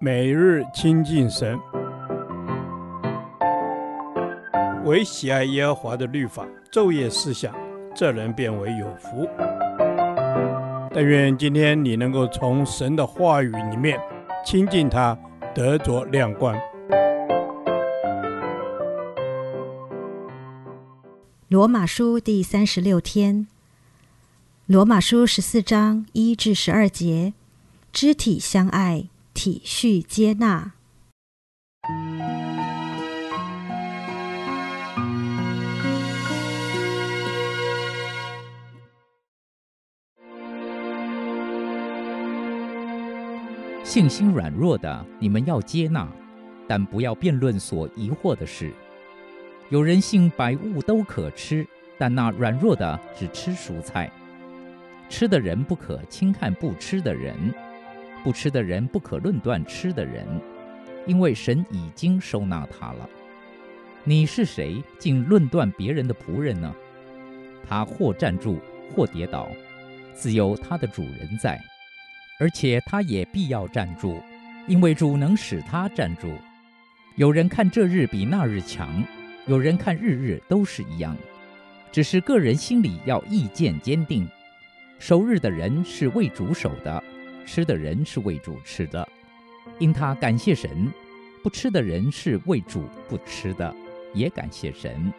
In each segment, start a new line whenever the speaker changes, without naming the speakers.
每日亲近神，唯喜爱耶和华的律法，昼夜思想，这人便为有福。但愿今天你能够从神的话语里面亲近他，得着亮光。
罗马书第三十六天，罗马书十四章一至十二节，肢体相爱。体恤接纳，
信心软弱的，你们要接纳，但不要辩论所疑惑的事。有人信百物都可吃，但那软弱的只吃蔬菜。吃的人不可轻看不吃的人。不吃的人不可论断吃的人，因为神已经收纳他了。你是谁，竟论断别人的仆人呢？他或站住，或跌倒，自有他的主人在，而且他也必要站住，因为主能使他站住。有人看这日比那日强，有人看日日都是一样，只是个人心里要意见坚定。守日的人是为主守的。吃的人是为主吃的，因他感谢神；不吃的人是为主不吃的，也感谢神。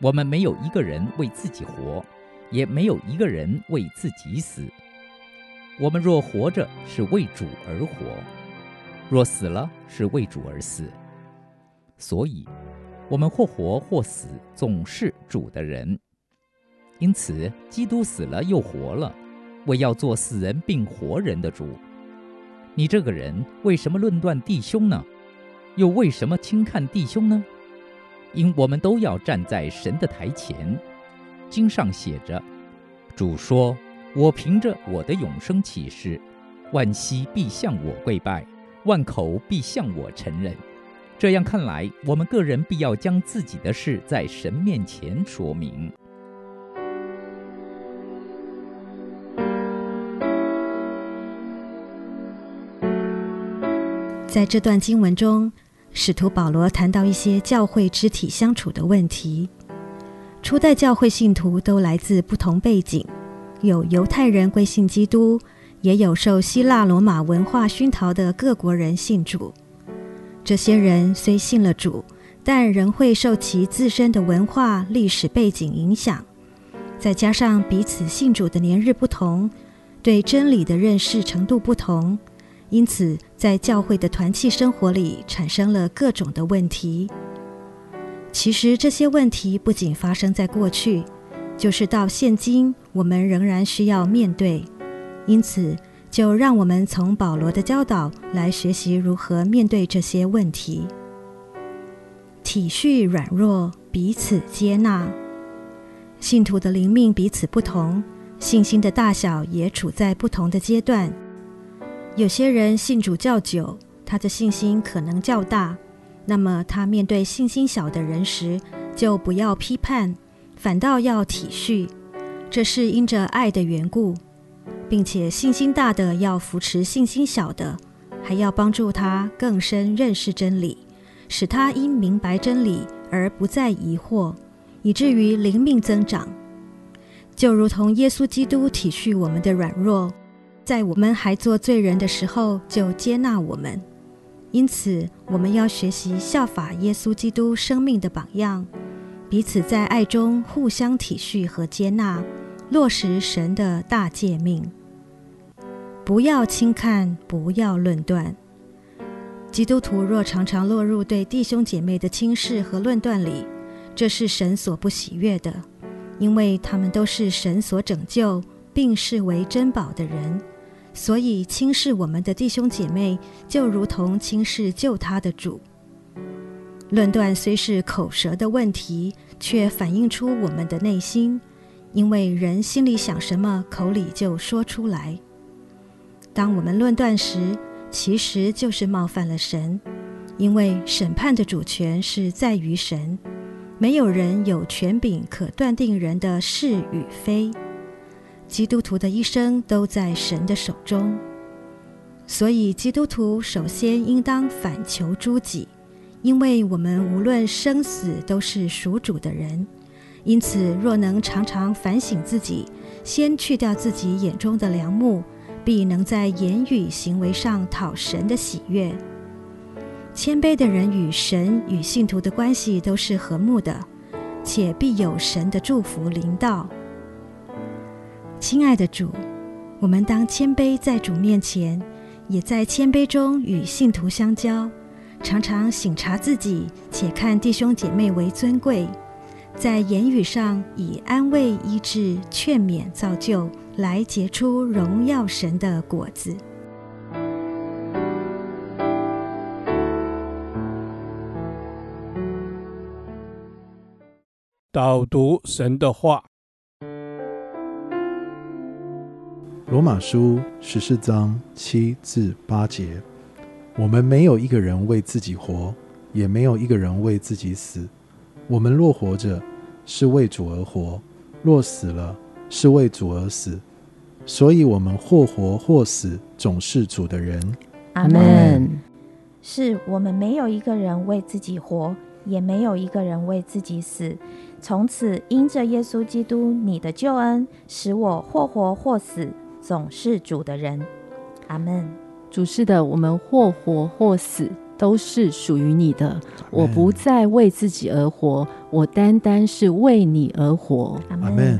我们没有一个人为自己活，也没有一个人为自己死。我们若活着，是为主而活；若死了，是为主而死。所以，我们或活或死，总是主的人。因此，基督死了又活了。为要做死人并活人的主，你这个人为什么论断弟兄呢？又为什么轻看弟兄呢？因我们都要站在神的台前。经上写着：“主说，我凭着我的永生起誓，万膝必向我跪拜，万口必向我承认。”这样看来，我们个人必要将自己的事在神面前说明。
在这段经文中，使徒保罗谈到一些教会肢体相处的问题。初代教会信徒都来自不同背景，有犹太人归信基督，也有受希腊罗马文化熏陶的各国人信主。这些人虽信了主，但仍会受其自身的文化历史背景影响，再加上彼此信主的年日不同，对真理的认识程度不同。因此，在教会的团契生活里产生了各种的问题。其实，这些问题不仅发生在过去，就是到现今，我们仍然需要面对。因此，就让我们从保罗的教导来学习如何面对这些问题。体恤软弱，彼此接纳。信徒的灵命彼此不同，信心的大小也处在不同的阶段。有些人信主较久，他的信心可能较大，那么他面对信心小的人时，就不要批判，反倒要体恤，这是因着爱的缘故，并且信心大的要扶持信心小的，还要帮助他更深认识真理，使他因明白真理而不再疑惑，以至于灵命增长，就如同耶稣基督体恤我们的软弱。在我们还做罪人的时候，就接纳我们。因此，我们要学习效法耶稣基督生命的榜样，彼此在爱中互相体恤和接纳，落实神的大诫命。不要轻看，不要论断。基督徒若常常落入对弟兄姐妹的轻视和论断里，这是神所不喜悦的，因为他们都是神所拯救并视为珍宝的人。所以轻视我们的弟兄姐妹，就如同轻视救他的主。论断虽是口舌的问题，却反映出我们的内心，因为人心里想什么，口里就说出来。当我们论断时，其实就是冒犯了神，因为审判的主权是在于神，没有人有权柄可断定人的是与非。基督徒的一生都在神的手中。所以基督徒首先应当反求诸己，因为我们无论生死都是属主的人。因此，若能常常反省自己，先去掉自己眼中的梁木，必能在言语行为上讨神的喜悦。谦卑的人与神与信徒的关系都是和睦的，且必有神的祝福临到。亲爱的主，我们当谦卑在主面前，也在谦卑中与信徒相交，常常省察自己，且看弟兄姐妹为尊贵。在言语上以安慰、医治、劝勉、造就，来结出荣耀神的果子。
导读神的话，《
罗马书》十四章七至八节：我们没有一个人为自己活，也没有一个人为自己死。我们若活着，是为主而活；若死了，是为主而死。所以，我们或活或死，总是主的人。
阿门。是我们没有一个人为自己活，也没有一个人为自己死。从此，因着耶稣基督你的救恩，使我或活或死，总是主的人。阿门。
主是的，我们或活或死。都是属于你的。我不再为自己而活，我单单是为你而活。
阿门。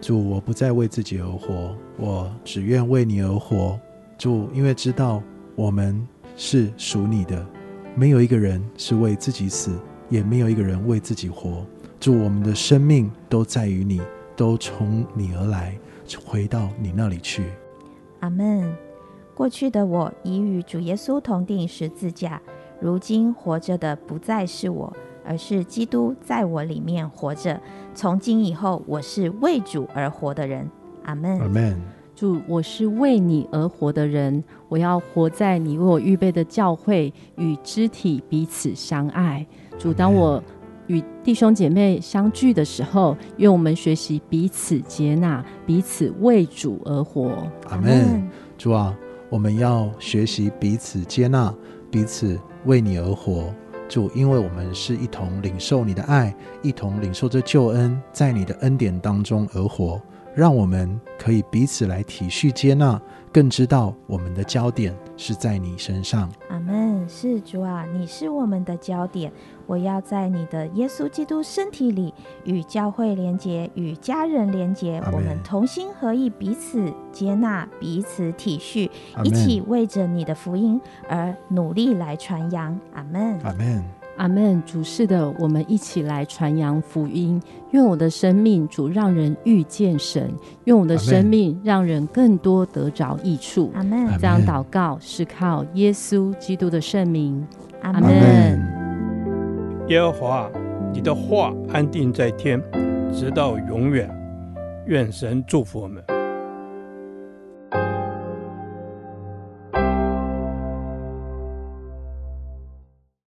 主，我不再为自己而活，我只愿为你而活。主，因为知道我们是属你的，没有一个人是为自己死，也没有一个人为自己活。主，我们的生命都在于你，都从你而来，回到你那里去。
阿门。过去的我已与主耶稣同定十字架。如今活着的不再是我，而是基督在我里面活着。从今以后，我是为主而活的人。阿门。
阿门。
主，我是为你而活的人。我要活在你为我预备的教会，与肢体彼此相爱。主，当我与弟兄姐妹相聚的时候，愿我们学习彼此接纳，彼此为主而活。
阿门。主啊，我们要学习彼此接纳，彼此。为你而活，主，因为我们是一同领受你的爱，一同领受这救恩，在你的恩典当中而活，让我们可以彼此来体恤接纳，更知道我们的焦点是在你身上。
阿门。是主啊，你是我们的焦点。我要在你的耶稣基督身体里与教会连结，与家人连结，我们同心合意，彼此接纳，彼此体恤，一起为着你的福音而努力来传扬。阿门。
阿门。
阿门。主是的，我们一起来传扬福音。愿我的生命主让人遇见神，愿我的生命让人更多得着益处。
阿门。
这样祷告是靠耶稣基督的圣名。
阿门。
耶和华，你的话安定在天，直到永远。愿神祝福我们。